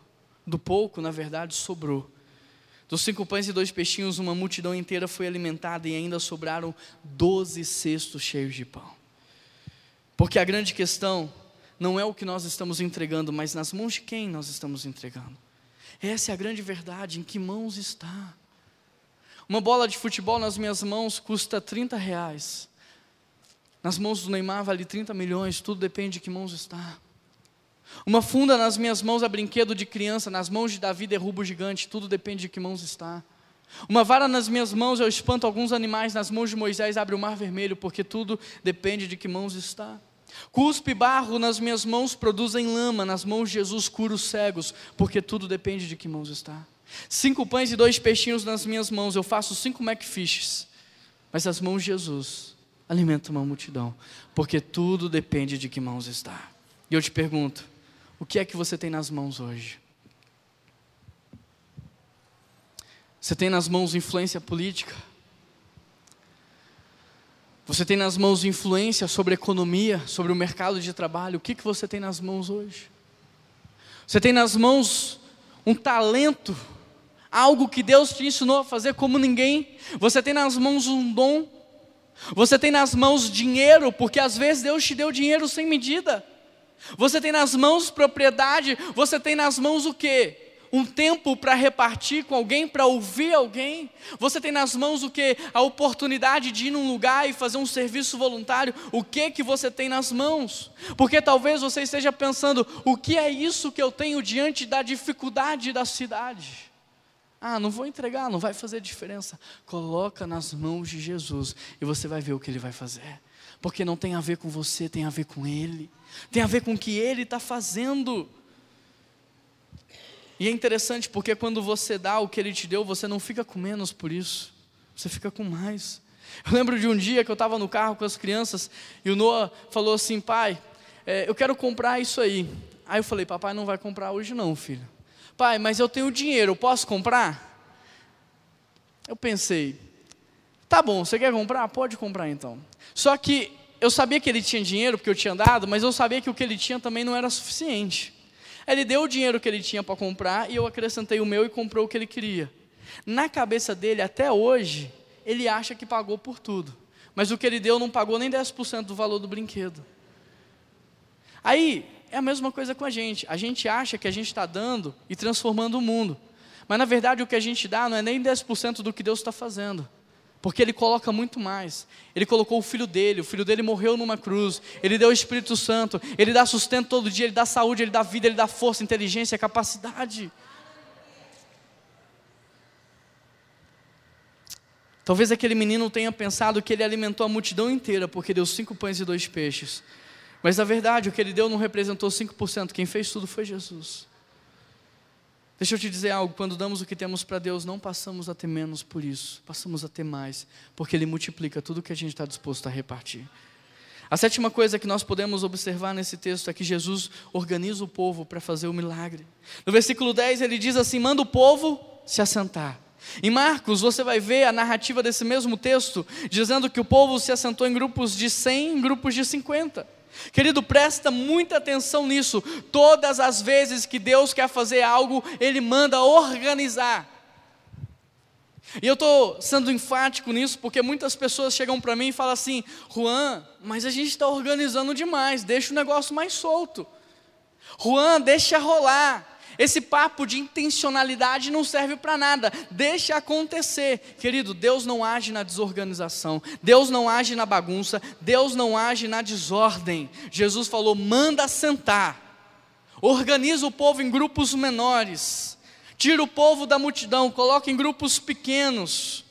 do pouco, na verdade, sobrou. Dos cinco pães e dois peixinhos, uma multidão inteira foi alimentada e ainda sobraram doze cestos cheios de pão. Porque a grande questão não é o que nós estamos entregando, mas nas mãos de quem nós estamos entregando. Essa é a grande verdade, em que mãos está. Uma bola de futebol nas minhas mãos custa 30 reais. Nas mãos do Neymar vale 30 milhões, tudo depende de que mãos está. Uma funda nas minhas mãos é brinquedo de criança, nas mãos de Davi derruba o gigante, tudo depende de que mãos está. Uma vara nas minhas mãos eu espanto alguns animais, nas mãos de Moisés abre o mar vermelho, porque tudo depende de que mãos está. Cuspe barro nas minhas mãos produzem lama, nas mãos de Jesus cura os cegos, porque tudo depende de que mãos está. Cinco pães e dois peixinhos nas minhas mãos, eu faço cinco McFishes. Mas as mãos de Jesus alimentam uma multidão, porque tudo depende de que mãos está. E eu te pergunto, o que é que você tem nas mãos hoje? Você tem nas mãos influência política? Você tem nas mãos influência sobre economia, sobre o mercado de trabalho? O que, que você tem nas mãos hoje? Você tem nas mãos um talento algo que Deus te ensinou a fazer como ninguém. Você tem nas mãos um dom, você tem nas mãos dinheiro, porque às vezes Deus te deu dinheiro sem medida. Você tem nas mãos propriedade, você tem nas mãos o quê? Um tempo para repartir com alguém, para ouvir alguém. Você tem nas mãos o que? A oportunidade de ir num lugar e fazer um serviço voluntário. O que que você tem nas mãos? Porque talvez você esteja pensando: o que é isso que eu tenho diante da dificuldade da cidade? Ah, não vou entregar, não vai fazer diferença. Coloca nas mãos de Jesus e você vai ver o que ele vai fazer. Porque não tem a ver com você, tem a ver com ele. Tem a ver com o que ele está fazendo. E é interessante porque quando você dá o que ele te deu, você não fica com menos por isso. Você fica com mais. Eu lembro de um dia que eu estava no carro com as crianças e o Noah falou assim: pai, é, eu quero comprar isso aí. Aí eu falei: papai não vai comprar hoje não, filho. Pai, mas eu tenho dinheiro, eu posso comprar? Eu pensei, tá bom, você quer comprar? Pode comprar então. Só que eu sabia que ele tinha dinheiro, porque eu tinha dado, mas eu sabia que o que ele tinha também não era suficiente. Ele deu o dinheiro que ele tinha para comprar e eu acrescentei o meu e comprou o que ele queria. Na cabeça dele, até hoje, ele acha que pagou por tudo. mas o que ele deu não pagou nem 10% do valor do brinquedo. Aí, é a mesma coisa com a gente. A gente acha que a gente está dando e transformando o mundo. Mas na verdade o que a gente dá não é nem 10% do que Deus está fazendo. Porque Ele coloca muito mais. Ele colocou o filho dele, o filho dele morreu numa cruz. Ele deu o Espírito Santo. Ele dá sustento todo dia, Ele dá saúde, Ele dá vida, Ele dá força, inteligência, capacidade. Talvez aquele menino tenha pensado que ele alimentou a multidão inteira porque deu cinco pães e dois peixes. Mas na verdade, o que ele deu não representou 5%, quem fez tudo foi Jesus. Deixa eu te dizer algo: quando damos o que temos para Deus, não passamos a ter menos por isso, passamos a ter mais, porque Ele multiplica tudo que a gente está disposto a repartir. A sétima coisa que nós podemos observar nesse texto é que Jesus organiza o povo para fazer o milagre. No versículo 10 ele diz assim: manda o povo se assentar. Em Marcos, você vai ver a narrativa desse mesmo texto, dizendo que o povo se assentou em grupos de 100, em grupos de 50. Querido, presta muita atenção nisso. Todas as vezes que Deus quer fazer algo, Ele manda organizar. E eu estou sendo enfático nisso porque muitas pessoas chegam para mim e falam assim: Juan, mas a gente está organizando demais, deixa o negócio mais solto. Juan, deixa rolar. Esse papo de intencionalidade não serve para nada, deixa acontecer. Querido, Deus não age na desorganização, Deus não age na bagunça, Deus não age na desordem. Jesus falou: manda sentar, organiza o povo em grupos menores, tira o povo da multidão, coloca em grupos pequenos.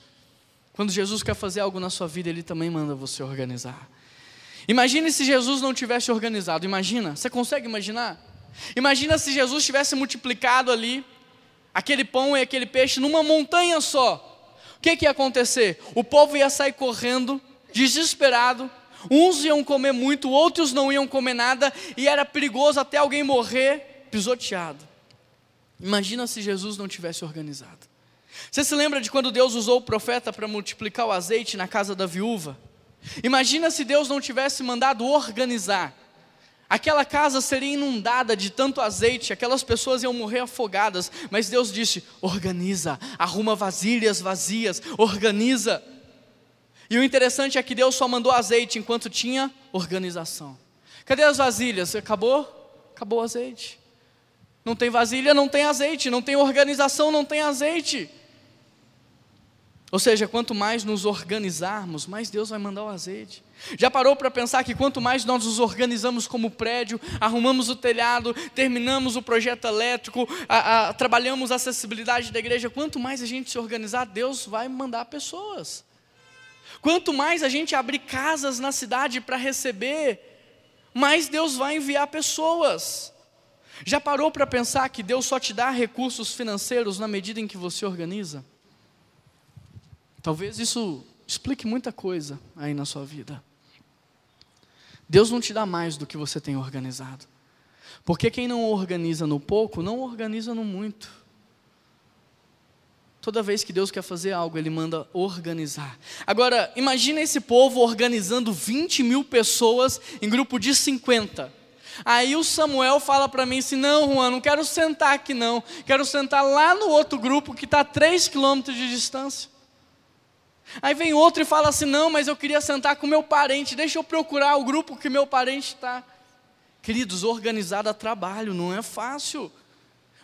Quando Jesus quer fazer algo na sua vida, Ele também manda você organizar. Imagine se Jesus não tivesse organizado, imagina, você consegue imaginar? Imagina se Jesus tivesse multiplicado ali aquele pão e aquele peixe numa montanha só. O que, que ia acontecer? O povo ia sair correndo, desesperado. Uns iam comer muito, outros não iam comer nada, e era perigoso até alguém morrer pisoteado. Imagina se Jesus não tivesse organizado. Você se lembra de quando Deus usou o profeta para multiplicar o azeite na casa da viúva? Imagina se Deus não tivesse mandado organizar. Aquela casa seria inundada de tanto azeite, aquelas pessoas iam morrer afogadas, mas Deus disse: organiza, arruma vasilhas vazias, organiza. E o interessante é que Deus só mandou azeite enquanto tinha organização. Cadê as vasilhas? Acabou? Acabou o azeite. Não tem vasilha, não tem azeite. Não tem organização, não tem azeite. Ou seja, quanto mais nos organizarmos, mais Deus vai mandar o azeite. Já parou para pensar que quanto mais nós nos organizamos como prédio, arrumamos o telhado, terminamos o projeto elétrico, a, a, trabalhamos a acessibilidade da igreja, quanto mais a gente se organizar, Deus vai mandar pessoas. Quanto mais a gente abrir casas na cidade para receber, mais Deus vai enviar pessoas. Já parou para pensar que Deus só te dá recursos financeiros na medida em que você organiza? Talvez isso explique muita coisa aí na sua vida. Deus não te dá mais do que você tem organizado. Porque quem não organiza no pouco, não organiza no muito. Toda vez que Deus quer fazer algo, Ele manda organizar. Agora, imagina esse povo organizando 20 mil pessoas em grupo de 50. Aí o Samuel fala para mim assim: não, Juan, não quero sentar aqui não. Quero sentar lá no outro grupo que está a 3 quilômetros de distância. Aí vem outro e fala assim: não, mas eu queria sentar com meu parente, deixa eu procurar o grupo que meu parente está. Queridos, organizar a trabalho não é fácil.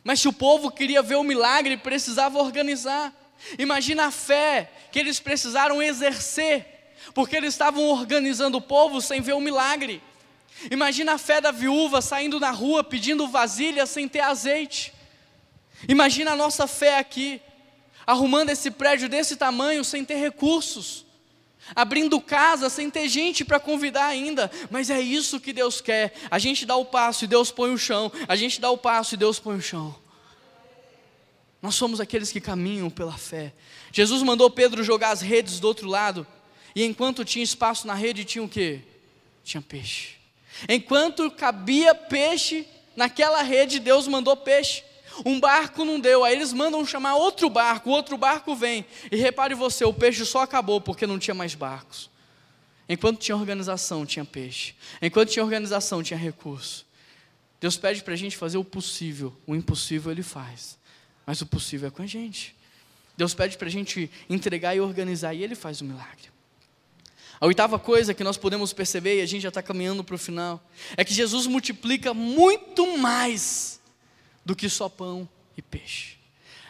Mas se o povo queria ver o milagre, precisava organizar. Imagina a fé que eles precisaram exercer, porque eles estavam organizando o povo sem ver o milagre. Imagina a fé da viúva saindo na rua pedindo vasilha sem ter azeite. Imagina a nossa fé aqui arrumando esse prédio desse tamanho sem ter recursos, abrindo casa sem ter gente para convidar ainda, mas é isso que Deus quer. A gente dá o passo e Deus põe o chão, a gente dá o passo e Deus põe o chão. Nós somos aqueles que caminham pela fé. Jesus mandou Pedro jogar as redes do outro lado, e enquanto tinha espaço na rede, tinha o quê? Tinha peixe. Enquanto cabia peixe naquela rede, Deus mandou peixe. Um barco não deu, aí eles mandam chamar outro barco, outro barco vem. E repare você, o peixe só acabou porque não tinha mais barcos. Enquanto tinha organização, tinha peixe. Enquanto tinha organização, tinha recurso. Deus pede para a gente fazer o possível, o impossível Ele faz. Mas o possível é com a gente. Deus pede para a gente entregar e organizar, e Ele faz o milagre. A oitava coisa que nós podemos perceber, e a gente já está caminhando para o final, é que Jesus multiplica muito mais do que só pão e peixe.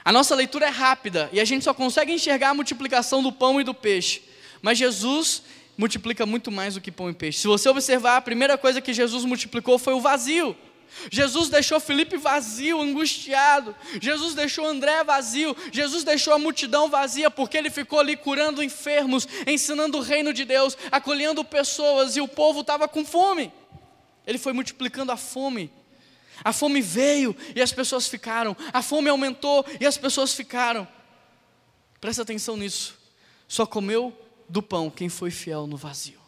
A nossa leitura é rápida e a gente só consegue enxergar a multiplicação do pão e do peixe, mas Jesus multiplica muito mais do que pão e peixe. Se você observar, a primeira coisa que Jesus multiplicou foi o vazio. Jesus deixou Felipe vazio, angustiado. Jesus deixou André vazio. Jesus deixou a multidão vazia, porque ele ficou ali curando enfermos, ensinando o reino de Deus, acolhendo pessoas e o povo estava com fome. Ele foi multiplicando a fome. A fome veio e as pessoas ficaram. A fome aumentou e as pessoas ficaram. Presta atenção nisso. Só comeu do pão quem foi fiel no vazio.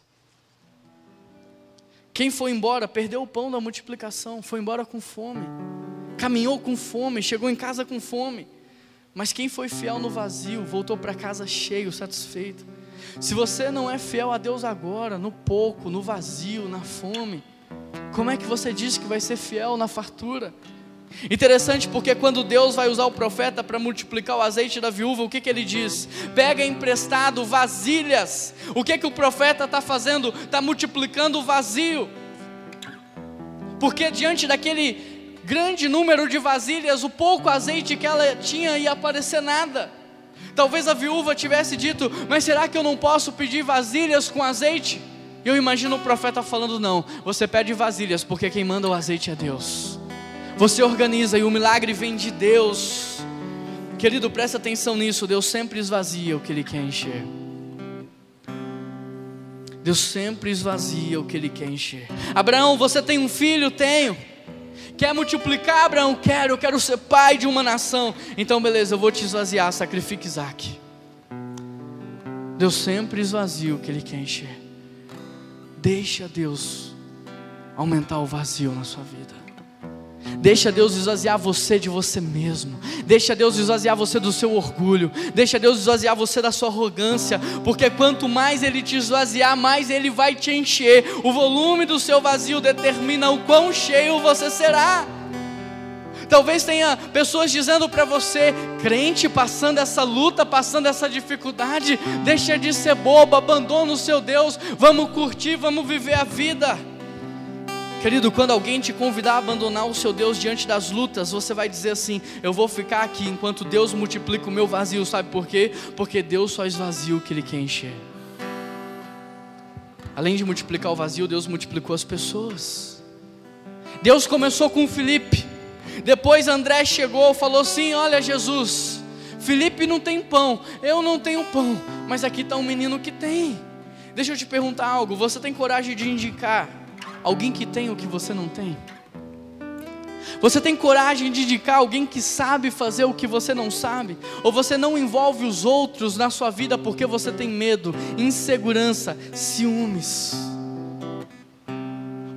Quem foi embora perdeu o pão da multiplicação, foi embora com fome, caminhou com fome, chegou em casa com fome. Mas quem foi fiel no vazio voltou para casa cheio, satisfeito. Se você não é fiel a Deus agora, no pouco, no vazio, na fome, como é que você diz que vai ser fiel na fartura? Interessante porque quando Deus vai usar o profeta para multiplicar o azeite da viúva, o que, que ele diz? Pega emprestado vasilhas. O que, que o profeta está fazendo? Está multiplicando o vazio. Porque diante daquele grande número de vasilhas, o pouco azeite que ela tinha ia aparecer nada. Talvez a viúva tivesse dito: Mas será que eu não posso pedir vasilhas com azeite? E eu imagino o profeta falando: Não, você pede vasilhas, porque quem manda o azeite é Deus. Você organiza e o milagre vem de Deus. Querido, presta atenção nisso. Deus sempre esvazia o que Ele quer encher. Deus sempre esvazia o que Ele quer encher. Abraão, você tem um filho? Tenho. Quer multiplicar, Abraão? Quero, eu quero ser pai de uma nação. Então, beleza, eu vou te esvaziar. Sacrifique Isaac. Deus sempre esvazia o que Ele quer encher. Deixa Deus aumentar o vazio na sua vida. Deixa Deus esvaziar você de você mesmo. Deixa Deus esvaziar você do seu orgulho. Deixa Deus esvaziar você da sua arrogância. Porque quanto mais Ele te esvaziar, mais Ele vai te encher. O volume do seu vazio determina o quão cheio você será. Talvez tenha pessoas dizendo para você, crente, passando essa luta, passando essa dificuldade, deixa de ser bobo, abandona o seu Deus, vamos curtir, vamos viver a vida. Querido, quando alguém te convidar a abandonar o seu Deus diante das lutas, você vai dizer assim: Eu vou ficar aqui enquanto Deus multiplica o meu vazio. Sabe por quê? Porque Deus só esvazia o que Ele quer encher. Além de multiplicar o vazio, Deus multiplicou as pessoas. Deus começou com Felipe. Depois André chegou falou assim: Olha, Jesus, Felipe não tem pão, eu não tenho pão, mas aqui está um menino que tem. Deixa eu te perguntar algo: você tem coragem de indicar alguém que tem o que você não tem? Você tem coragem de indicar alguém que sabe fazer o que você não sabe? Ou você não envolve os outros na sua vida porque você tem medo, insegurança, ciúmes?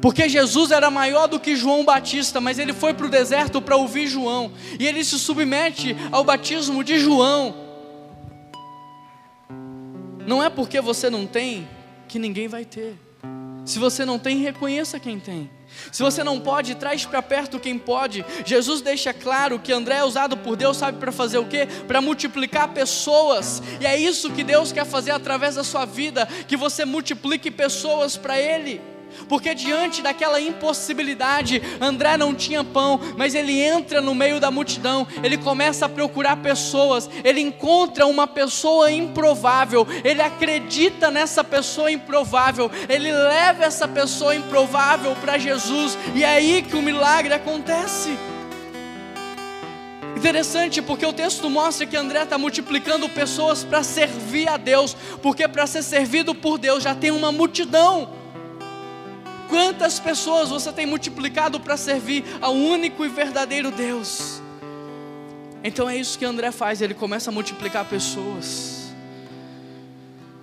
Porque Jesus era maior do que João Batista, mas ele foi para o deserto para ouvir João, e ele se submete ao batismo de João. Não é porque você não tem que ninguém vai ter. Se você não tem, reconheça quem tem. Se você não pode, traz para perto quem pode. Jesus deixa claro que André é usado por Deus, sabe para fazer o quê? Para multiplicar pessoas. E é isso que Deus quer fazer através da sua vida, que você multiplique pessoas para ele porque diante daquela impossibilidade, André não tinha pão, mas ele entra no meio da multidão, ele começa a procurar pessoas, ele encontra uma pessoa improvável, ele acredita nessa pessoa improvável, ele leva essa pessoa improvável para Jesus, e é aí que o milagre acontece. Interessante porque o texto mostra que André está multiplicando pessoas para servir a Deus, porque para ser servido por Deus já tem uma multidão. Quantas pessoas você tem multiplicado para servir ao único e verdadeiro Deus? Então é isso que André faz, ele começa a multiplicar pessoas.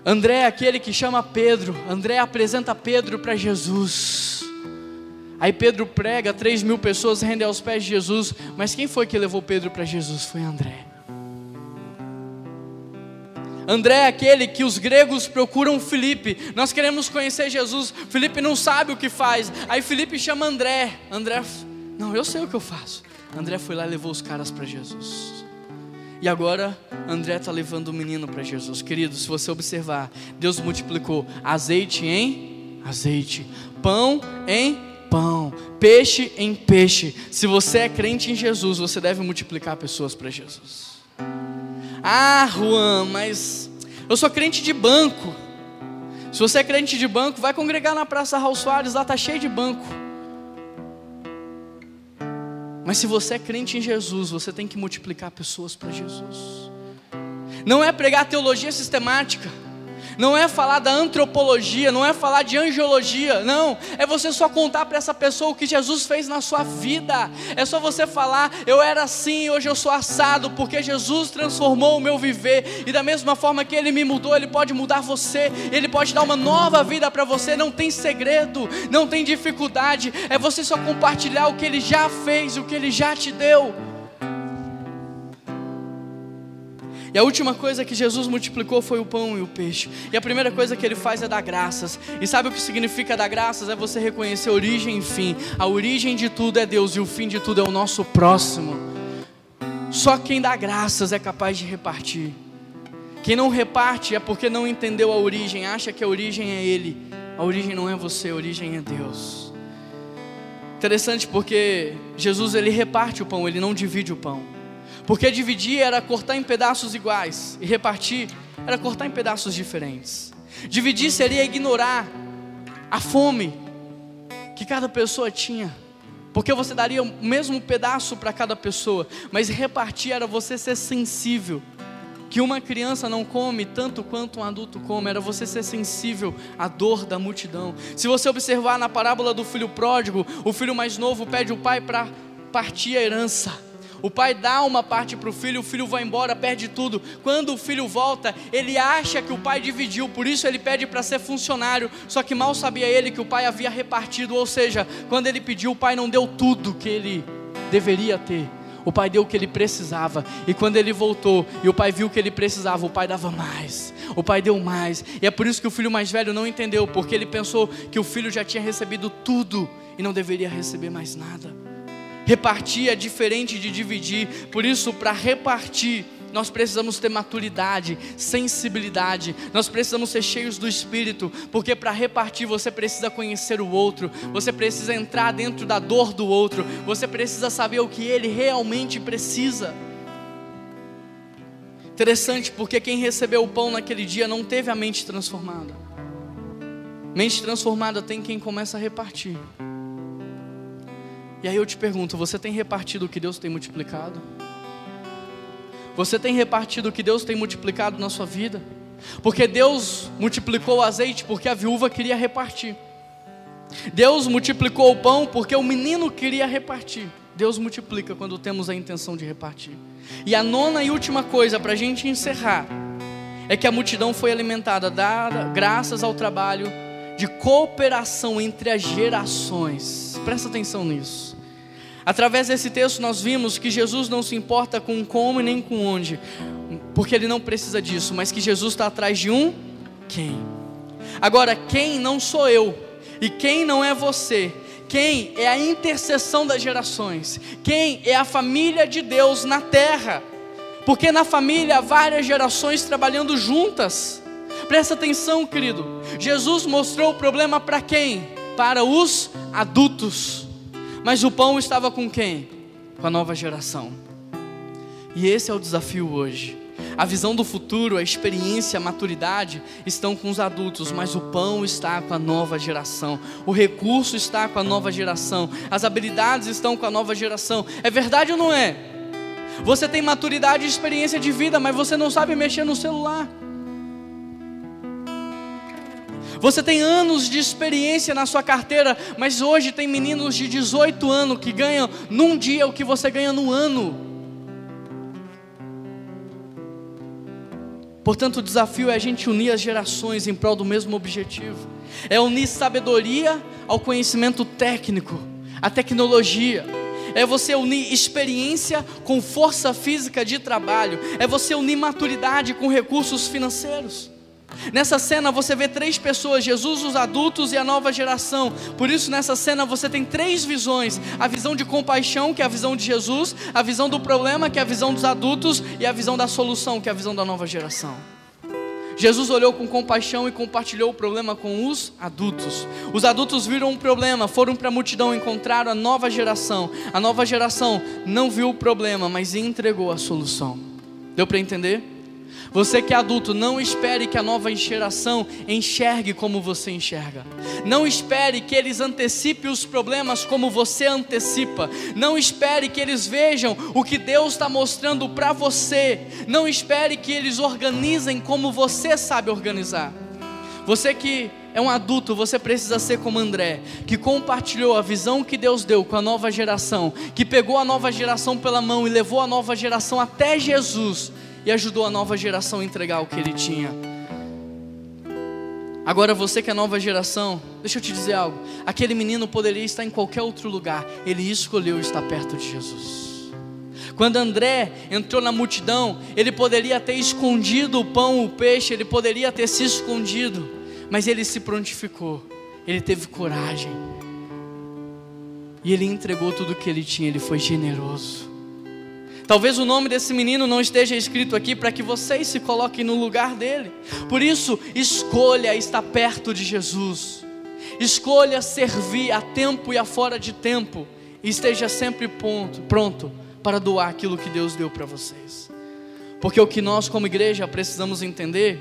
André é aquele que chama Pedro, André apresenta Pedro para Jesus. Aí Pedro prega, três mil pessoas rendem aos pés de Jesus, mas quem foi que levou Pedro para Jesus? Foi André. André é aquele que os gregos procuram Felipe. Nós queremos conhecer Jesus. Felipe não sabe o que faz. Aí Felipe chama André. André, não, eu sei o que eu faço. André foi lá e levou os caras para Jesus. E agora André está levando o menino para Jesus. Querido, se você observar, Deus multiplicou azeite em azeite, pão em pão, peixe em peixe. Se você é crente em Jesus, você deve multiplicar pessoas para Jesus. Ah, Juan, mas eu sou crente de banco. Se você é crente de banco, vai congregar na Praça Raul Soares, lá está cheio de banco. Mas se você é crente em Jesus, você tem que multiplicar pessoas para Jesus. Não é pregar teologia sistemática não é falar da antropologia, não é falar de angiologia, não, é você só contar para essa pessoa o que Jesus fez na sua vida, é só você falar, eu era assim, hoje eu sou assado, porque Jesus transformou o meu viver, e da mesma forma que Ele me mudou, Ele pode mudar você, Ele pode dar uma nova vida para você, não tem segredo, não tem dificuldade, é você só compartilhar o que Ele já fez, o que Ele já te deu. E a última coisa que Jesus multiplicou foi o pão e o peixe. E a primeira coisa que ele faz é dar graças. E sabe o que significa dar graças? É você reconhecer origem e fim. A origem de tudo é Deus e o fim de tudo é o nosso próximo. Só quem dá graças é capaz de repartir. Quem não reparte é porque não entendeu a origem, acha que a origem é Ele. A origem não é você, a origem é Deus. Interessante porque Jesus ele reparte o pão, ele não divide o pão. Porque dividir era cortar em pedaços iguais, e repartir era cortar em pedaços diferentes. Dividir seria ignorar a fome que cada pessoa tinha, porque você daria o mesmo pedaço para cada pessoa, mas repartir era você ser sensível. Que uma criança não come tanto quanto um adulto come, era você ser sensível à dor da multidão. Se você observar na parábola do filho pródigo, o filho mais novo pede o pai para partir a herança. O pai dá uma parte para o filho, o filho vai embora, perde tudo. Quando o filho volta, ele acha que o pai dividiu, por isso ele pede para ser funcionário. Só que mal sabia ele que o pai havia repartido, ou seja, quando ele pediu, o pai não deu tudo que ele deveria ter. O pai deu o que ele precisava. E quando ele voltou e o pai viu o que ele precisava, o pai dava mais. O pai deu mais. E é por isso que o filho mais velho não entendeu, porque ele pensou que o filho já tinha recebido tudo e não deveria receber mais nada. Repartir é diferente de dividir, por isso, para repartir, nós precisamos ter maturidade, sensibilidade, nós precisamos ser cheios do Espírito, porque para repartir você precisa conhecer o outro, você precisa entrar dentro da dor do outro, você precisa saber o que ele realmente precisa. Interessante, porque quem recebeu o pão naquele dia não teve a mente transformada. Mente transformada tem quem começa a repartir. E aí eu te pergunto: você tem repartido o que Deus tem multiplicado? Você tem repartido o que Deus tem multiplicado na sua vida? Porque Deus multiplicou o azeite porque a viúva queria repartir. Deus multiplicou o pão porque o menino queria repartir. Deus multiplica quando temos a intenção de repartir. E a nona e última coisa para a gente encerrar é que a multidão foi alimentada, dada graças ao trabalho de cooperação entre as gerações. Presta atenção nisso. Através desse texto nós vimos que Jesus não se importa com como nem com onde, porque ele não precisa disso, mas que Jesus está atrás de um quem. Agora, quem não sou eu, e quem não é você, quem é a intercessão das gerações, quem é a família de Deus na terra, porque na família há várias gerações trabalhando juntas. Presta atenção, querido. Jesus mostrou o problema para quem? Para os adultos. Mas o pão estava com quem? Com a nova geração. E esse é o desafio hoje. A visão do futuro, a experiência, a maturidade estão com os adultos, mas o pão está com a nova geração, o recurso está com a nova geração, as habilidades estão com a nova geração. É verdade ou não é? Você tem maturidade e experiência de vida, mas você não sabe mexer no celular. Você tem anos de experiência na sua carteira, mas hoje tem meninos de 18 anos que ganham num dia o que você ganha no ano. Portanto, o desafio é a gente unir as gerações em prol do mesmo objetivo. É unir sabedoria ao conhecimento técnico, à tecnologia. É você unir experiência com força física de trabalho. É você unir maturidade com recursos financeiros. Nessa cena você vê três pessoas: Jesus, os adultos e a nova geração. Por isso, nessa cena você tem três visões: a visão de compaixão, que é a visão de Jesus, a visão do problema, que é a visão dos adultos, e a visão da solução, que é a visão da nova geração. Jesus olhou com compaixão e compartilhou o problema com os adultos. Os adultos viram um problema, foram para a multidão, encontraram a nova geração. A nova geração não viu o problema, mas entregou a solução. Deu para entender? Você que é adulto, não espere que a nova geração enxergue como você enxerga. Não espere que eles antecipem os problemas como você antecipa. Não espere que eles vejam o que Deus está mostrando para você. Não espere que eles organizem como você sabe organizar. Você que é um adulto, você precisa ser como André, que compartilhou a visão que Deus deu com a nova geração, que pegou a nova geração pela mão e levou a nova geração até Jesus e ajudou a nova geração a entregar o que ele tinha. Agora você que é nova geração, deixa eu te dizer algo. Aquele menino poderia estar em qualquer outro lugar, ele escolheu estar perto de Jesus. Quando André entrou na multidão, ele poderia ter escondido o pão, o peixe, ele poderia ter se escondido, mas ele se prontificou, ele teve coragem, e ele entregou tudo o que ele tinha, ele foi generoso. Talvez o nome desse menino não esteja escrito aqui para que vocês se coloquem no lugar dele. Por isso, escolha estar perto de Jesus. Escolha servir a tempo e a fora de tempo. E esteja sempre pronto, pronto para doar aquilo que Deus deu para vocês. Porque o que nós, como igreja, precisamos entender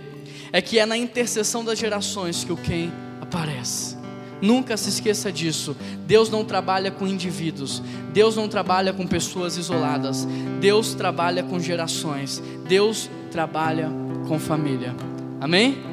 é que é na intercessão das gerações que o quem aparece. Nunca se esqueça disso. Deus não trabalha com indivíduos. Deus não trabalha com pessoas isoladas. Deus trabalha com gerações. Deus trabalha com família. Amém?